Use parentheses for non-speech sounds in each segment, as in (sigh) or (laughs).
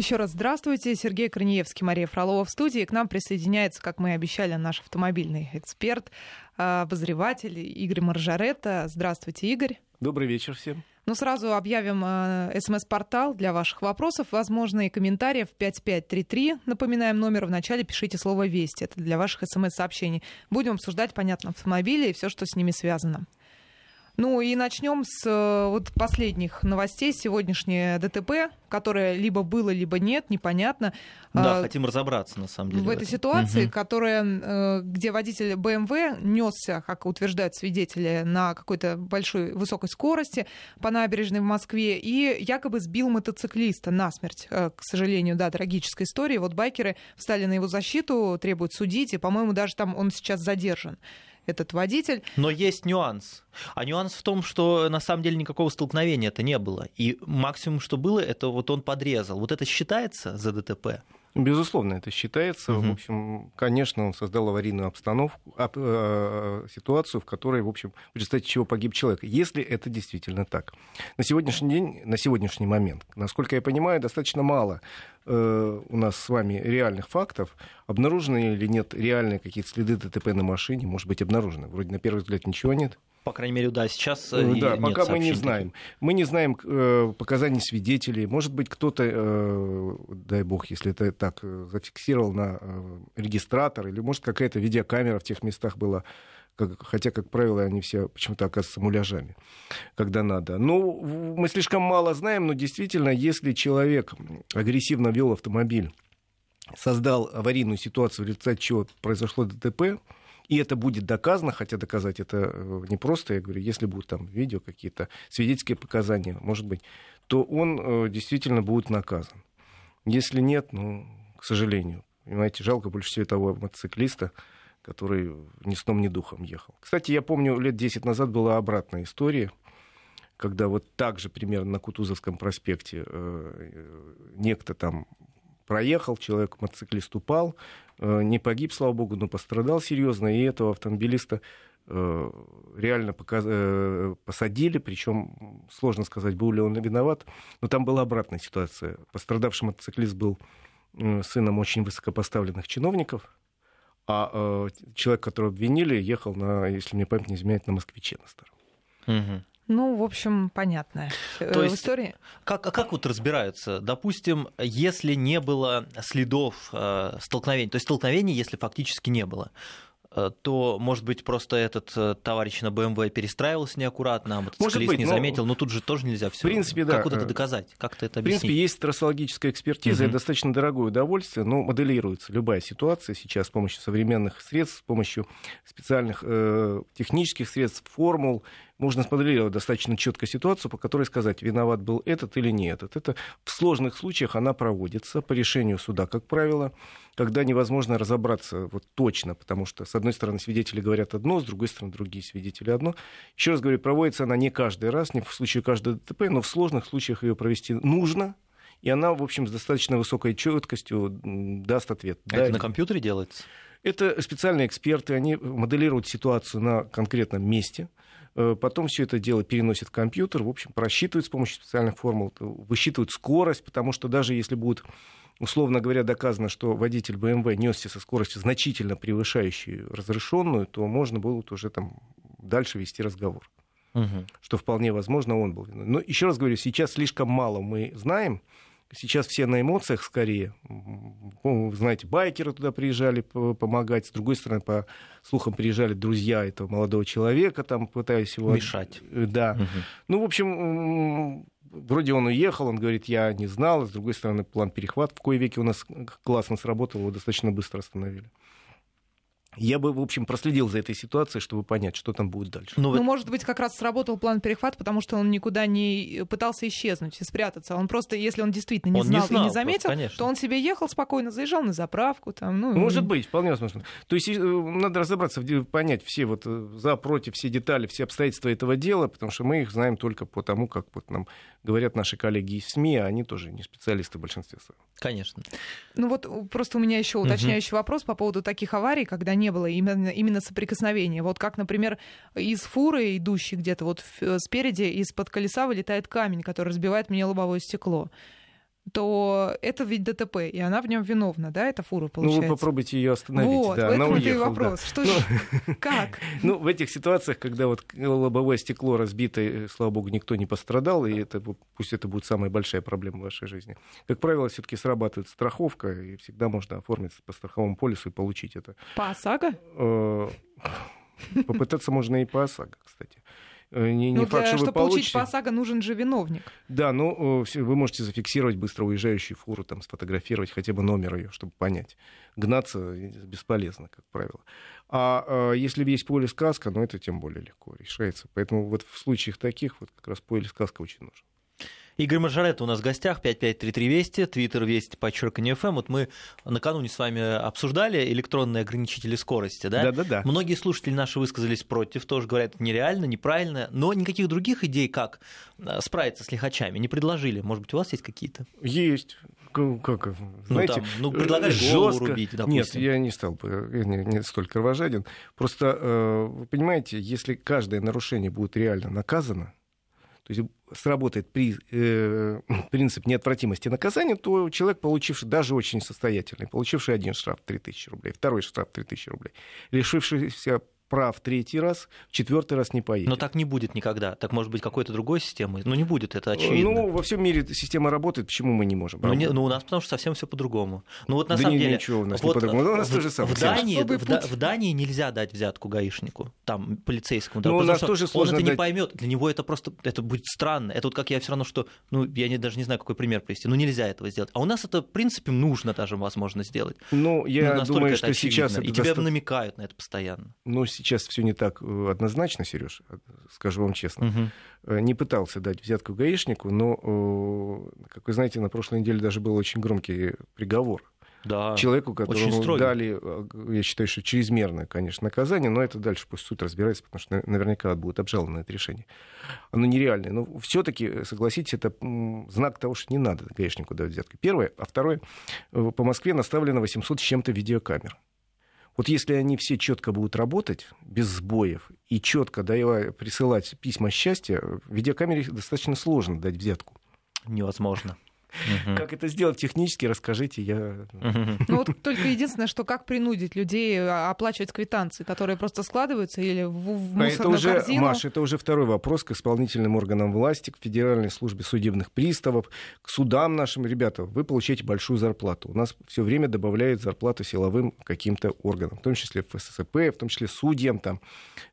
Еще раз здравствуйте. Сергей Корнеевский, Мария Фролова в студии. К нам присоединяется, как мы и обещали, наш автомобильный эксперт, а, обозреватель Игорь Маржаретта. Здравствуйте, Игорь. Добрый вечер всем. Ну, сразу объявим э, смс-портал для ваших вопросов, возможно, и комментариев 5533. Напоминаем номер, вначале пишите слово «Вести». Это для ваших смс-сообщений. Будем обсуждать, понятно, автомобили и все, что с ними связано. Ну и начнем с э, вот последних новостей. Сегодняшнее ДТП, которое либо было, либо нет, непонятно. Да, а, хотим разобраться на самом деле. В, в этой ситуации, угу. которая, э, где водитель БМВ несся, как утверждают свидетели, на какой-то большой высокой скорости по набережной в Москве и якобы сбил мотоциклиста насмерть. Э, к сожалению, да, трагическая история. Вот байкеры встали на его защиту, требуют судить, и, по-моему, даже там он сейчас задержан этот водитель. Но есть нюанс. А нюанс в том, что на самом деле никакого столкновения это не было. И максимум, что было, это вот он подрезал. Вот это считается за ДТП? Безусловно, это считается. Угу. В общем, конечно, он создал аварийную обстановку, э, ситуацию, в которой, в общем, в результате чего погиб человек. Если это действительно так. На сегодняшний день, на сегодняшний момент, насколько я понимаю, достаточно мало э, у нас с вами реальных фактов. Обнаружены или нет реальные какие-то следы ДТП на машине, может быть, обнаружены. Вроде на первый взгляд ничего нет. По крайней мере, да, сейчас э, Да, пока мы не знаем. Мы не знаем э, показаний свидетелей. Может быть, кто-то, э, дай бог, если это так, э, зафиксировал на э, регистратор, или, может, какая-то видеокамера в тех местах была. Как, хотя, как правило, они все почему-то оказываются муляжами, когда надо. Ну, мы слишком мало знаем, но действительно, если человек агрессивно вел автомобиль, создал аварийную ситуацию, в результате чего произошло ДТП, и это будет доказано, хотя доказать это э, непросто, я говорю, если будут там видео какие-то, свидетельские показания, может быть, то он э, действительно будет наказан. Если нет, ну, к сожалению, понимаете, жалко больше всего того мотоциклиста, который ни сном, ни духом ехал. Кстати, я помню, лет 10 назад была обратная история, когда вот так же примерно на Кутузовском проспекте э, некто там проехал, человек, мотоциклист упал, э, не погиб, слава богу, но пострадал серьезно, и этого автомобилиста э, реально показ... Э, посадили, причем сложно сказать, был ли он виноват, но там была обратная ситуация. Пострадавший мотоциклист был сыном очень высокопоставленных чиновников, а человек, которого обвинили, ехал на, если мне память не изменяет, на москвиче на старом. Угу. Ну, в общем, понятно. Э, То есть, истории... как, а как вот разбираются? Допустим, если не было следов э, столкновений, то есть столкновений, если фактически не было, Э, то, может быть, просто этот э, товарищ на БМВ перестраивался неаккуратно, а мотоциклист быть, не заметил, но тут же тоже нельзя все. В принципе, да. Как вот это доказать? Как это объяснить? В принципе, есть трассологическая экспертиза, угу. это достаточно дорогое удовольствие, но моделируется любая ситуация сейчас с помощью современных средств, с помощью специальных э, технических средств, формул, можно смоделировать достаточно четко ситуацию, по которой сказать, виноват был этот или не этот. Это в сложных случаях она проводится по решению суда, как правило, когда невозможно разобраться вот точно, потому что, с одной стороны, свидетели говорят одно, с другой стороны, другие свидетели одно. Еще раз говорю, проводится она не каждый раз, не в случае каждого ДТП, но в сложных случаях ее провести нужно, и она, в общем, с достаточно высокой четкостью даст ответ. А да, это на компьютере делается? Это специальные эксперты, они моделируют ситуацию на конкретном месте, потом все это дело переносят в компьютер, в общем, просчитывают с помощью специальных формул, высчитывают скорость, потому что даже если будет условно говоря, доказано, что водитель БМВ несся со скоростью значительно превышающей разрешенную, то можно было уже там дальше вести разговор. Угу. Что вполне возможно, он был виноват. Но еще раз говорю, сейчас слишком мало мы знаем Сейчас все на эмоциях скорее. Вы знаете, байкеры туда приезжали помогать. С другой стороны, по слухам, приезжали друзья этого молодого человека, там пытаясь его... Мешать. Э, да. Угу. Ну, в общем, вроде он уехал, он говорит, я не знал. С другой стороны, план перехват в кое веке у нас классно сработал, его достаточно быстро остановили. Я бы, в общем, проследил за этой ситуацией, чтобы понять, что там будет дальше. Ну, ну может быть, как раз сработал план перехват, потому что он никуда не пытался исчезнуть и спрятаться. Он просто, если он действительно не, он знал, не знал и не заметил, просто, то он себе ехал спокойно, заезжал на заправку. Там, ну, может и... быть, вполне возможно. То есть э, надо разобраться, понять все вот э, за, против, все детали, все обстоятельства этого дела, потому что мы их знаем только по тому, как вот нам говорят наши коллеги из СМИ, а они тоже не специалисты в большинстве своем. Конечно. Ну вот просто у меня еще уточняющий угу. вопрос по поводу таких аварий, когда не было именно, именно соприкосновения. Вот как, например, из фуры, идущей где-то вот спереди, из-под колеса вылетает камень, который разбивает мне лобовое стекло. То это ведь ДТП, и она в нем виновна, да, эта фура получается? Ну, вы попробуйте ее остановить. Вот, да, она и уехала, вопрос. Да. Что же, (laughs) как? Ну, в этих ситуациях, когда вот лобовое стекло разбито, слава богу, никто не пострадал, и это, пусть это будет самая большая проблема в вашей жизни. Как правило, все-таки срабатывает страховка, и всегда можно оформить по страховому полису и получить это. По ОСАГО? Э, (laughs) попытаться можно и по ОСАГО, кстати. Э, не, не ну, факт, для, что вы чтобы получите. получить по ОСАГО, нужен же виновник. Да, ну, вы можете зафиксировать быстро уезжающую фуру, там, сфотографировать хотя бы номер ее, чтобы понять. Гнаться бесполезно, как правило. А, а если есть полис каска, ну, это тем более легко решается. Поэтому вот в случаях таких вот как раз полис каска очень нужен. Игорь Маржарет у нас в гостях, 5533 Вести, Твиттер Вести, подчеркивание ФМ. Вот мы накануне с вами обсуждали электронные ограничители скорости, да? Да-да-да. Многие слушатели наши высказались против, тоже говорят, нереально, неправильно, но никаких других идей, как э, справиться с лихачами, не предложили. Может быть, у вас есть какие-то? Есть. Как, знаете, ну, там, ну предлагали жестко. рубить, допустим. Нет, я не стал бы, я не, не столь кровожаден. Просто, э, вы понимаете, если каждое нарушение будет реально наказано, то есть сработает при, э, (clears throat) принцип неотвратимости наказания, то человек, получивший, даже очень состоятельный, получивший один штраф 3000 рублей, второй штраф 3000 рублей, лишившийся прав третий раз, в четвертый раз не поедет. Но так не будет никогда. Так может быть какой-то другой системы. Ну не будет, это очевидно. Ну, во всем мире система работает, почему мы не можем? Ну, не, ну у нас потому что совсем все по-другому. Ну вот на да самом не, деле. Ничего у нас вот не по-другому. Ну, у нас в, то же самое. В Дании, в, да, в Дании нельзя дать взятку гаишнику, там, полицейскому. Да, ну, у нас тоже он сложно это дать... не поймет. Для него это просто это будет странно. Это вот как я все равно, что. Ну, я не, даже не знаю, какой пример привести. Ну, нельзя этого сделать. А у нас это, в принципе, нужно даже, возможно, сделать. Ну, я ну, думаю, что очевидно. сейчас. И тебе доста... намекают на это постоянно. Ну, сейчас все не так однозначно, Сереж, скажу вам честно. Угу. Не пытался дать взятку гаишнику, но, как вы знаете, на прошлой неделе даже был очень громкий приговор. Да, Человеку, которому дали, я считаю, что чрезмерное, конечно, наказание, но это дальше пусть суд разбирается, потому что наверняка будет обжаловано это решение. Оно нереальное. Но все-таки, согласитесь, это знак того, что не надо гаишнику давать взятку. Первое. А второе, по Москве наставлено 800 с чем-то видеокамер. Вот если они все четко будут работать, без сбоев, и четко давая присылать письма счастья, видеокамере достаточно сложно дать взятку. Невозможно. Угу. Как это сделать технически, расскажите, я... Угу. Ну вот только единственное, что как принудить людей оплачивать квитанции, которые просто складываются или в, в мусорную это уже, корзину? Маш, это уже второй вопрос к исполнительным органам власти, к Федеральной службе судебных приставов, к судам нашим. Ребята, вы получаете большую зарплату. У нас все время добавляют зарплату силовым каким-то органам, в том числе в ФССП, в том числе судьям. Там.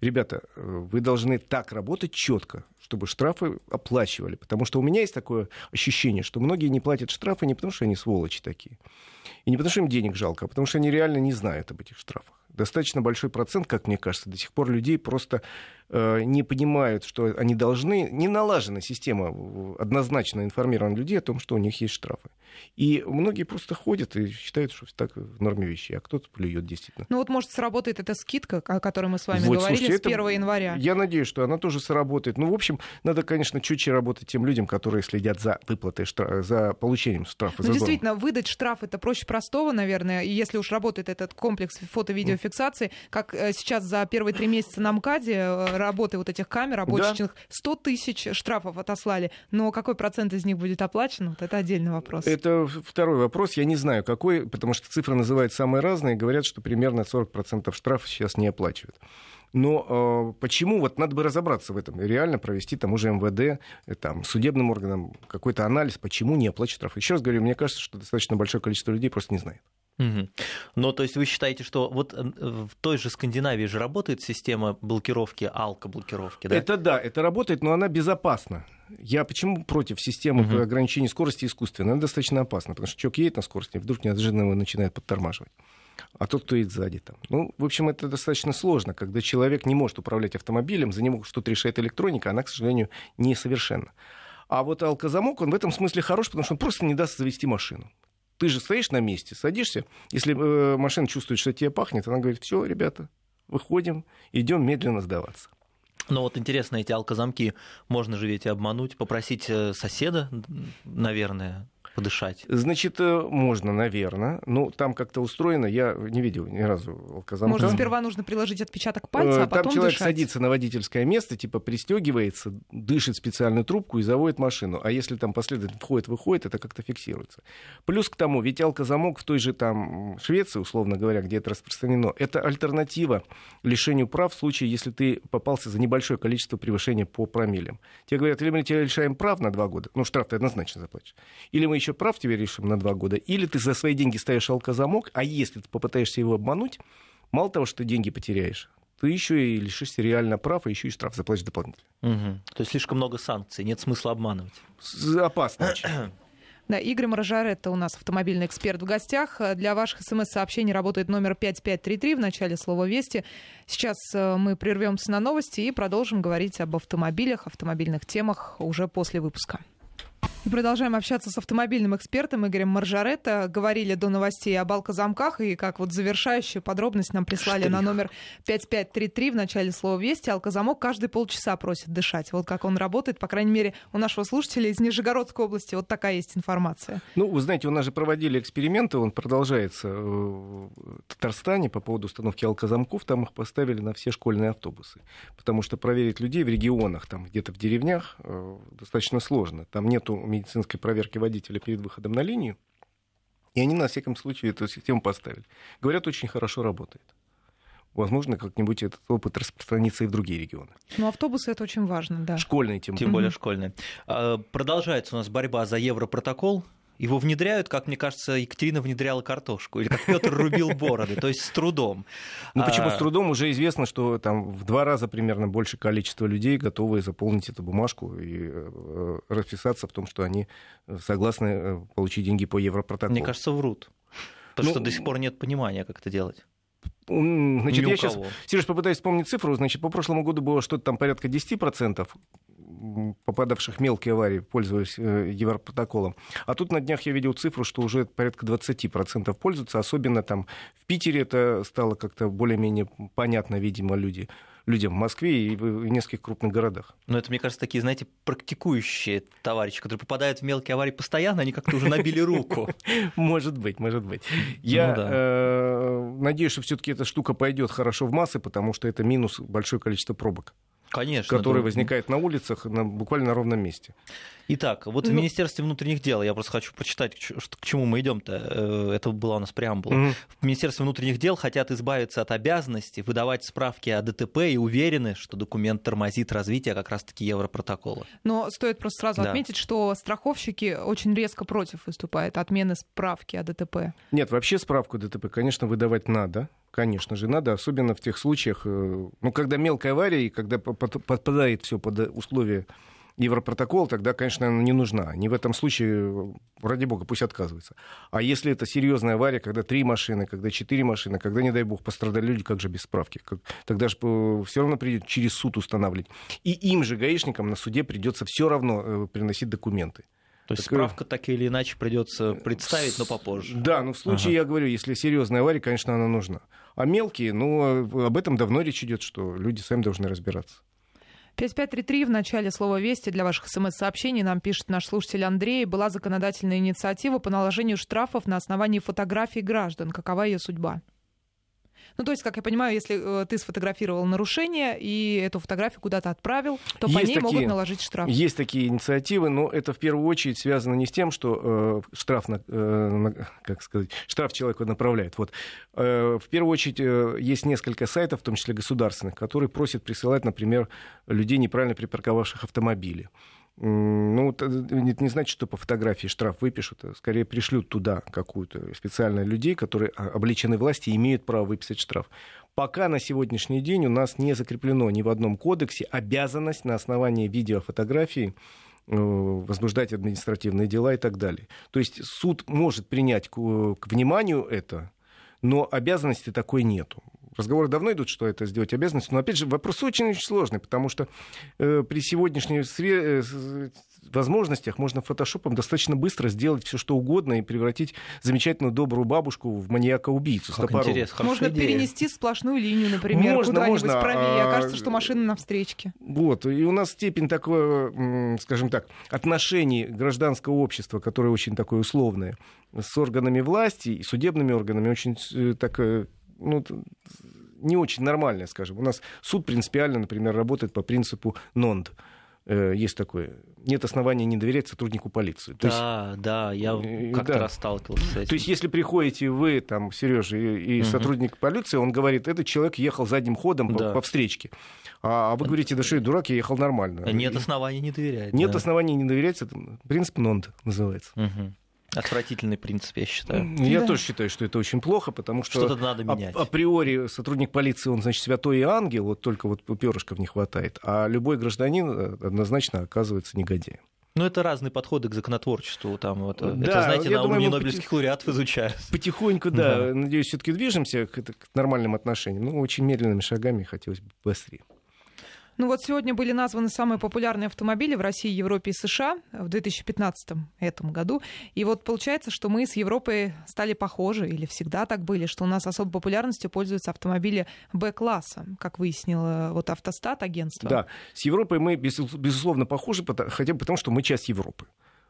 Ребята, вы должны так работать четко, чтобы штрафы оплачивали. Потому что у меня есть такое ощущение, что многие не платят штрафы не потому, что они сволочи такие, и не потому, что им денег жалко, а потому что они реально не знают об этих штрафах. Достаточно большой процент, как мне кажется, до сих пор людей просто не понимают, что они должны... Не налажена система однозначно информирования людей о том, что у них есть штрафы. И многие просто ходят и считают, что так в норме вещей, а кто-то плюет действительно. Ну вот, может, сработает эта скидка, о которой мы с вами вот, говорили, слушайте, с 1 это... января. Я надеюсь, что она тоже сработает. Ну, в общем, надо, конечно, чуть-чуть работать тем людям, которые следят за выплатой штрафа, за получением штрафа. Ну, действительно, выдать штраф это проще простого, наверное, и если уж работает этот комплекс фото-видеофиксации, как сейчас за первые три месяца на МКАДе работы вот этих камер обочечных, да. 100 тысяч штрафов отослали, но какой процент из них будет оплачен, вот это отдельный вопрос. Это второй вопрос, я не знаю какой, потому что цифры называют самые разные, говорят, что примерно 40% штрафов сейчас не оплачивают. Но э, почему? Вот надо бы разобраться в этом. Реально провести тому же МВД, там, судебным органам какой-то анализ, почему не оплачивают штрафы. Еще раз говорю, мне кажется, что достаточно большое количество людей просто не знает. Угу. Ну, то есть вы считаете, что вот в той же Скандинавии же работает система блокировки, алкоблокировки, да? Это да, это работает, но она безопасна. Я почему против системы угу. ограничения скорости искусственной? Она достаточно опасна, потому что человек едет на скорости, и вдруг неожиданно его начинает подтормаживать. А тот, кто едет сзади там. Ну, в общем, это достаточно сложно, когда человек не может управлять автомобилем, за него что-то решает электроника, она, к сожалению, несовершенна. А вот алкозамок, он в этом смысле хорош, потому что он просто не даст завести машину. Ты же стоишь на месте, садишься, если э, машина чувствует, что тебе пахнет, она говорит, все, ребята, выходим, идем медленно сдаваться. Ну вот интересно, эти алкозамки можно же ведь обмануть, попросить соседа, наверное, подышать? Значит, э, можно, наверное. Ну, там как-то устроено, я не видел ни разу алкозамка. Может, сперва нужно приложить отпечаток пальца, а потом Там человек дышать. садится на водительское место, типа пристегивается, дышит специальную трубку и заводит машину. А если там последовательно входит-выходит, это как-то фиксируется. Плюс к тому, ведь алкозамок в той же там Швеции, условно говоря, где это распространено, это альтернатива лишению прав в случае, если ты попался за небольшое количество превышения по промиллям. Тебе говорят, или мы тебя лишаем прав на два года, ну штраф ты однозначно заплатишь, или мы еще прав тебе решим на два года, или ты за свои деньги ставишь алкозамок, а если ты попытаешься его обмануть, мало того, что ты деньги потеряешь, ты еще и лишишься реально прав, и еще и штраф заплатишь дополнительно. Угу. То есть слишком много санкций, нет смысла обманывать. Опасно. Да, Игорь Маржаретто у нас автомобильный эксперт в гостях. Для ваших смс-сообщений работает номер 5533 в начале слова «Вести». Сейчас э, мы прервемся на новости и продолжим говорить об автомобилях, автомобильных темах уже после выпуска. И продолжаем общаться с автомобильным экспертом Игорем Маржаретто. Говорили до новостей об алкозамках, и как вот завершающую подробность нам прислали Штрих. на номер 5533 в начале слова «Вести». Алкозамок каждые полчаса просит дышать. Вот как он работает, по крайней мере, у нашего слушателя из Нижегородской области вот такая есть информация. Ну, вы знаете, у нас же проводили эксперименты, он продолжается э, в Татарстане по поводу установки алкозамков. Там их поставили на все школьные автобусы. Потому что проверить людей в регионах, там где-то в деревнях, э, достаточно сложно. Там нету медицинской проверки водителя перед выходом на линию. И они, на всяком случае, эту систему поставили. Говорят, очень хорошо работает. Возможно, как-нибудь этот опыт распространится и в другие регионы. Ну, автобусы это очень важно, да. Школьные тем Тем более. более школьные. А, Продолжается у нас борьба за европротокол. Его внедряют, как мне кажется, Екатерина внедряла картошку, или как Петр рубил бороды, то есть с трудом. Ну почему А, с трудом уже известно, что там в два раза примерно больше количество людей готовы заполнить эту бумажку и э, расписаться в том, что они согласны э, получить деньги по европротоколу. Мне кажется, врут. Потому Ну, что до сих пор нет понимания, как это делать. Значит, Ни я сейчас. Сереж, попытаюсь вспомнить цифру. Значит, по прошлому году было что-то там порядка 10% м, попадавших мелкие аварии пользовались э, европротоколом. А тут на днях я видел цифру, что уже порядка 20% пользуются. Особенно там в Питере это стало как-то более-менее понятно, видимо, люди, людям в Москве и в нескольких крупных городах. Но это, мне кажется, такие, знаете, практикующие товарищи, которые попадают в мелкие аварии постоянно, они как-то уже набили руку. (laughs) Может быть, может быть. Я Ну да. э, надеюсь, что все-таки эта штука пойдет хорошо в массы, потому что это минус большое количество пробок, Конечно. которые да. возникают на улицах на, буквально на ровном месте. Итак, вот в Ну- Министерстве внутренних дел, я просто хочу почитать, к чему мы идем-то. Э, Это была у нас преамбула. Мгм. В Министерстве внутренних дел хотят избавиться от обязанности выдавать справки о ДТП и уверены, что документ тормозит развитие как раз-таки Европротокола. Но стоит просто сразу Да. отметить, что страховщики очень резко против выступают отмены справки о ДТП. Нет, вообще справку ДТП, конечно, выдавать надо. Конечно же, надо, особенно в тех случаях, э, ну, когда мелкая авария, и когда по- под- подпадает все под условия Европротокола, тогда, конечно, она не нужна. Не в этом случае, э, ради бога, пусть отказывается. А если это серьезная авария, когда три машины, когда четыре машины, когда, не дай бог, пострадали люди, как же без справки? Как- Тогда же все равно придет через суд устанавливать. И им же, гаишникам, на суде придется все равно э, приносить документы. То есть Так, э, справка так или иначе придется представить, но попозже. Да, ну в случае, я говорю, если серьезная авария, конечно, она нужна. А мелкие, ну, об этом давно речь идет, что люди сами должны разбираться. 5533 в начале слова «Вести» для ваших смс-сообщений нам пишет наш слушатель Андрей. Была законодательная инициатива по наложению штрафов на основании фотографий граждан. Какова ее судьба? Ну, то есть, как я понимаю, если э, ты сфотографировал нарушение и эту фотографию куда-то отправил, то по Есть ней такие- могут наложить штраф. Есть такие инициативы, но это в первую очередь связано не с тем, что э, штраф, на, э, на- как сказать, штраф человеку направляет. Вот. Э, в первую очередь э, есть несколько сайтов, в том числе государственных, которые просят присылать, например, людей, неправильно припарковавших автомобили. Ну, это не, значит, что по фотографии штраф выпишут, а скорее пришлют туда какую-то специально людей, которые а, обличены власти и имеют право выписать штраф. Пока на сегодняшний день у нас не закреплено ни в одном кодексе обязанность на основании видеофотографий э, возбуждать административные дела и так далее. То есть суд может принять к, к вниманию это, но обязанности такой нету. Разговоры давно идут, что это сделать обязанностью. Но, опять же, вопрос очень-очень сложный, потому что э, при сегодняшней сре- э, возможностях можно фотошопом достаточно быстро сделать все что угодно и превратить замечательную добрую бабушку в маньяка-убийцу как интересно, Можно идея. перенести сплошную линию, например, Можно, куда-нибудь можно, правее. а, Окажется, что машина на встречке. Вот. И у нас степень такого, скажем так, отношений гражданского общества, которое очень такое условное, с органами власти и судебными органами очень э, такое, ну, не очень нормальное, скажем. У нас суд принципиально, например, работает по принципу НОНД. Э, Есть такое. Нет оснований не доверять сотруднику полиции. То есть Да, да, я э, как-то да. раз сталкивался с этим. то есть, если приходите вы, там, Сережа, и, и Мгм. сотрудник полиции, он говорит, этот человек ехал задним ходом по- Да. по, встречке. А, а вы говорите, да что я дурак, я ехал нормально. Нет оснований не доверять. Нет да. оснований не доверять. Это принцип НОНД называется. Мгм. Отвратительный принцип, я считаю. Я Да. тоже считаю, что это очень плохо, потому что Что-то надо а- менять. априори сотрудник полиции, он, значит, святой и ангел, вот только вот перышков не хватает, а любой гражданин э, однозначно оказывается негодяем. Ну, это разные подходы к законотворчеству. Там, вот, Да, это, знаете, я на думаю, уровне мы нобелевских лауреатов изучают. Потихоньку, да, Да. надеюсь, все-таки движемся к, к нормальным отношениям. Ну, очень медленными шагами хотелось бы быстрее. Ну вот сегодня были названы самые популярные автомобили в России, Европе и США в 2015 этом году. И вот получается, что мы с Европой стали похожи, или всегда так были, что у нас особой популярностью пользуются автомобили Б-класса, как выяснило вот автостат агентство. Да, с Европой мы, без- безусловно, похожи, хотя бы потому, что мы часть Европы.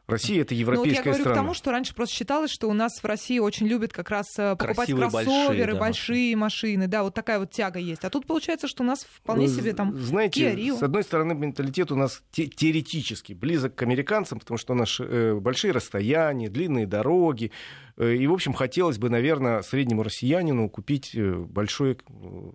Россия — это Ну вот я европейская говорю страна. к тому, что раньше просто считалось, что у нас в России очень любят как раз э, покупать Красивые, большие, кроссоверы, да, большие машины. Да, вот такая вот тяга есть. А тут получается, что у нас вполне себе там Знаете, Kia Rio. с одной стороны, менталитет у нас те- теоретически близок к американцам, потому что у нас э, большие расстояния, длинные дороги. Э, и, в общем, хотелось бы, наверное, среднему россиянину купить э, большой э,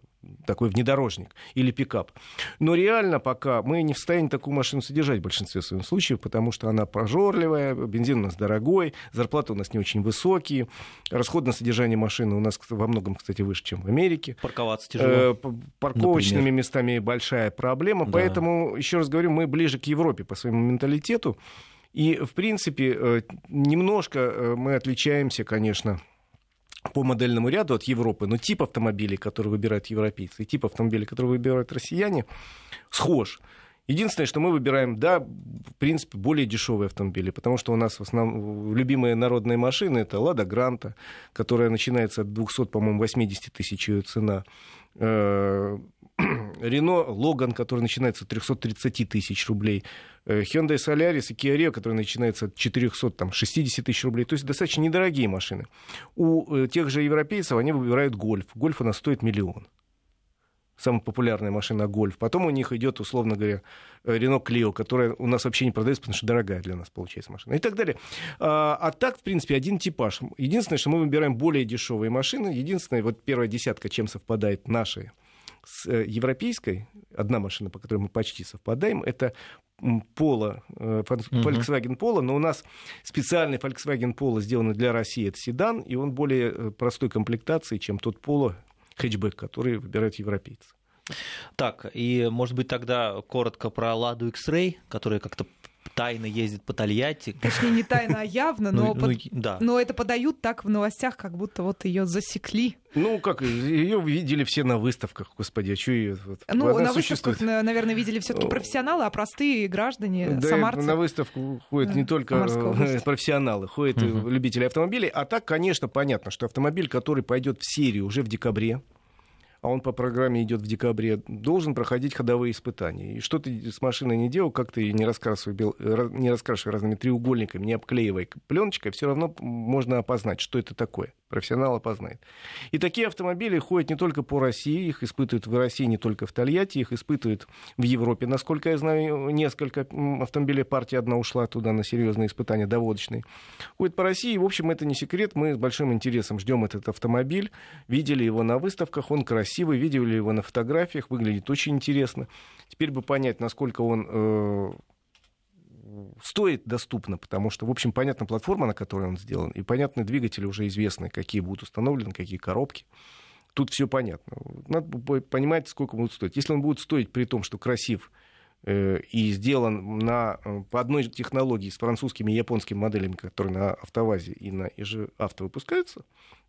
такой внедорожник или пикап. Но реально пока мы не в состоянии такую машину содержать в большинстве своих случаев, потому что она прожорливая, бензин у нас дорогой, зарплаты у нас не очень высокие, расход на содержание машины у нас во многом, кстати, выше, чем в Америке. Парковаться тяжело. Э, Парковочными например. местами большая проблема. Да. Поэтому, еще раз говорю, мы ближе к Европе по своему менталитету. И, в принципе, э, немножко э, мы отличаемся, конечно, по модельному ряду от Европы, но тип автомобилей, которые выбирают европейцы, и тип автомобилей, которые выбирают россияне, схож. Единственное, что мы выбираем, да, в принципе, более дешевые автомобили, потому что у нас в основном любимые народные машины это Лада Гранта, которая начинается от 200, по-моему, 80 тысяч ее цена. Э, Рено Логан, который начинается от 330 тысяч рублей. Э, Hyundai Solaris и Kia Rio, который начинается от 460 тысяч рублей. То есть достаточно недорогие машины. У э, тех же европейцев они выбирают гольф. Гольф у нас стоит миллион самая популярная машина Гольф. Потом у них идет, условно говоря, Рено Клио, которая у нас вообще не продается, потому что дорогая для нас получается машина. И так далее. А, а так, в принципе, один типаж. Единственное, что мы выбираем более дешевые машины. Единственное, вот первая десятка, чем совпадает наши с э, европейской, одна машина, по которой мы почти совпадаем, это Polo, э. Volkswagen Polo, но у нас специальный Volkswagen Polo сделанный для России, это седан, и он более э, простой комплектации, чем тот Polo хэтчбэк, который выбирают европейцы. Так, и, может быть, тогда коротко про Ладу X-Ray, которая как-то тайно ездит по Тольятти. Точнее, не тайно, а явно, но, Ну, под- ну, да. но это подают так в новостях, как будто вот ее засекли. Ну, как, ее видели все на выставках, господи, а что ее... Вот, Ну, она на существует. выставках, на- наверное, видели все-таки профессионалы, а простые граждане, Да, самарцы. на выставку ходят Да, не только Самарская область. э, профессионалы, ходят Мгм. любители автомобилей. А так, конечно, понятно, что автомобиль, который пойдет в серию уже в декабре, а он по программе идет в декабре, должен проходить ходовые испытания. И что ты с машиной не делал, как ты ее не раскрашивай, бел- э, не раскрашивай разными треугольниками, не обклеивай пленочкой, все равно можно опознать, что это такое. Профессионал опознает. И такие автомобили ходят не только по России, их испытывают в России не только в Тольятти, их испытывают в Европе. Насколько я знаю, несколько автомобилей партии одна ушла туда на серьезные испытания доводочные. Ходит по России, в общем, это не секрет, мы с большим интересом ждем этот автомобиль, видели его на выставках, он красивый, видели его на фотографиях, выглядит очень интересно. Теперь бы понять, насколько он э, стоит доступно, потому что, в общем, понятна платформа, на которой он сделан, и понятны двигатели уже известны, какие будут установлены, какие коробки. Тут все понятно. Надо по- понимать, сколько будет стоить. Если он будет стоить при том, что красив э, и сделан на, э, по одной технологии с французскими и японскими моделями, которые на АвтоВАЗе и на ИЖ Авто выпускаются,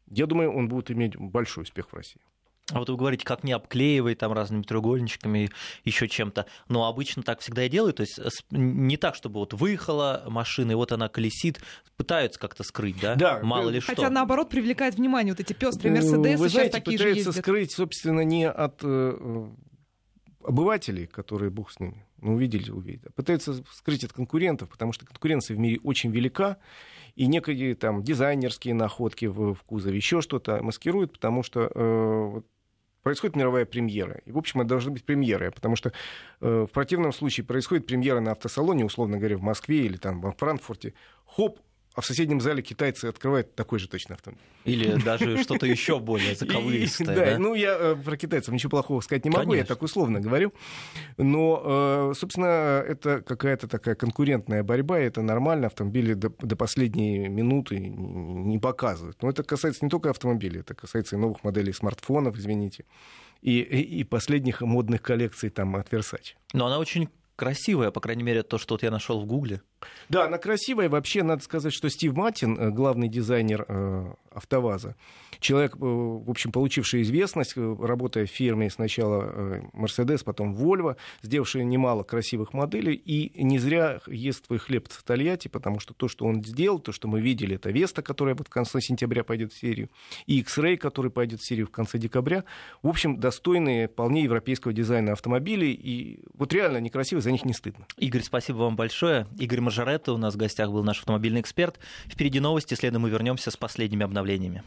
я думаю, он будет иметь большой успех в России. А вот вы говорите, как не обклеивай там разными треугольничками, еще чем-то. Но обычно так всегда и делают. То есть не так, чтобы вот выехала машина, и вот она колесит, пытаются как-то скрыть, да? Да. Мало ли Хотя что. наоборот привлекает внимание вот эти пестрые Мерседесы, Вы сейчас знаете, такие же пытаются ездят. скрыть, собственно, не от э, обывателей, которые, бог с ними, ну, увидели, увидели, а пытаются скрыть от конкурентов, потому что конкуренция в мире очень велика, и некие там дизайнерские находки в, в кузове, еще что-то маскируют, потому что э, вот происходит мировая премьера. И, в общем, это должны быть премьеры, потому что э, в противном случае происходит премьера на автосалоне, условно говоря, в Москве или там во Франкфурте. Хоп, а в соседнем зале китайцы открывают такой же точно автомобиль. Или (laughs) даже что-то еще более (laughs) заковыристое. Да, ну я э, про китайцев ничего плохого сказать не могу, я так условно говорю. Но, э, собственно, это какая-то такая конкурентная борьба, и это нормально. Автомобили до, последней минуты не показывают. Но это касается не только автомобилей, это касается и новых моделей смартфонов, извините, и, и, и последних модных коллекций там от Versace. Но она очень красивая, по крайней мере, то, что вот я нашел в Гугле. Да, она красивая. Вообще, надо сказать, что Стив Маттин, э, главный дизайнер э, АвтоВАЗа, человек, э, в общем, получивший известность, работая в фирме сначала Mercedes, потом Volvo, сделавший немало красивых моделей, и не зря ест свой хлеб в Тольятти, потому что то, что он сделал, то, что мы видели, это Веста, которая вот в конце сентября пойдет в серию, и X-Ray, который пойдет в серию в конце декабря, в общем, достойные вполне европейского дизайна автомобилей, и вот реально некрасивые, за них не стыдно. Игорь, спасибо вам большое. Игорь Мажоретто у нас в гостях был наш автомобильный эксперт. Впереди новости, следом мы вернемся с последними обновлениями.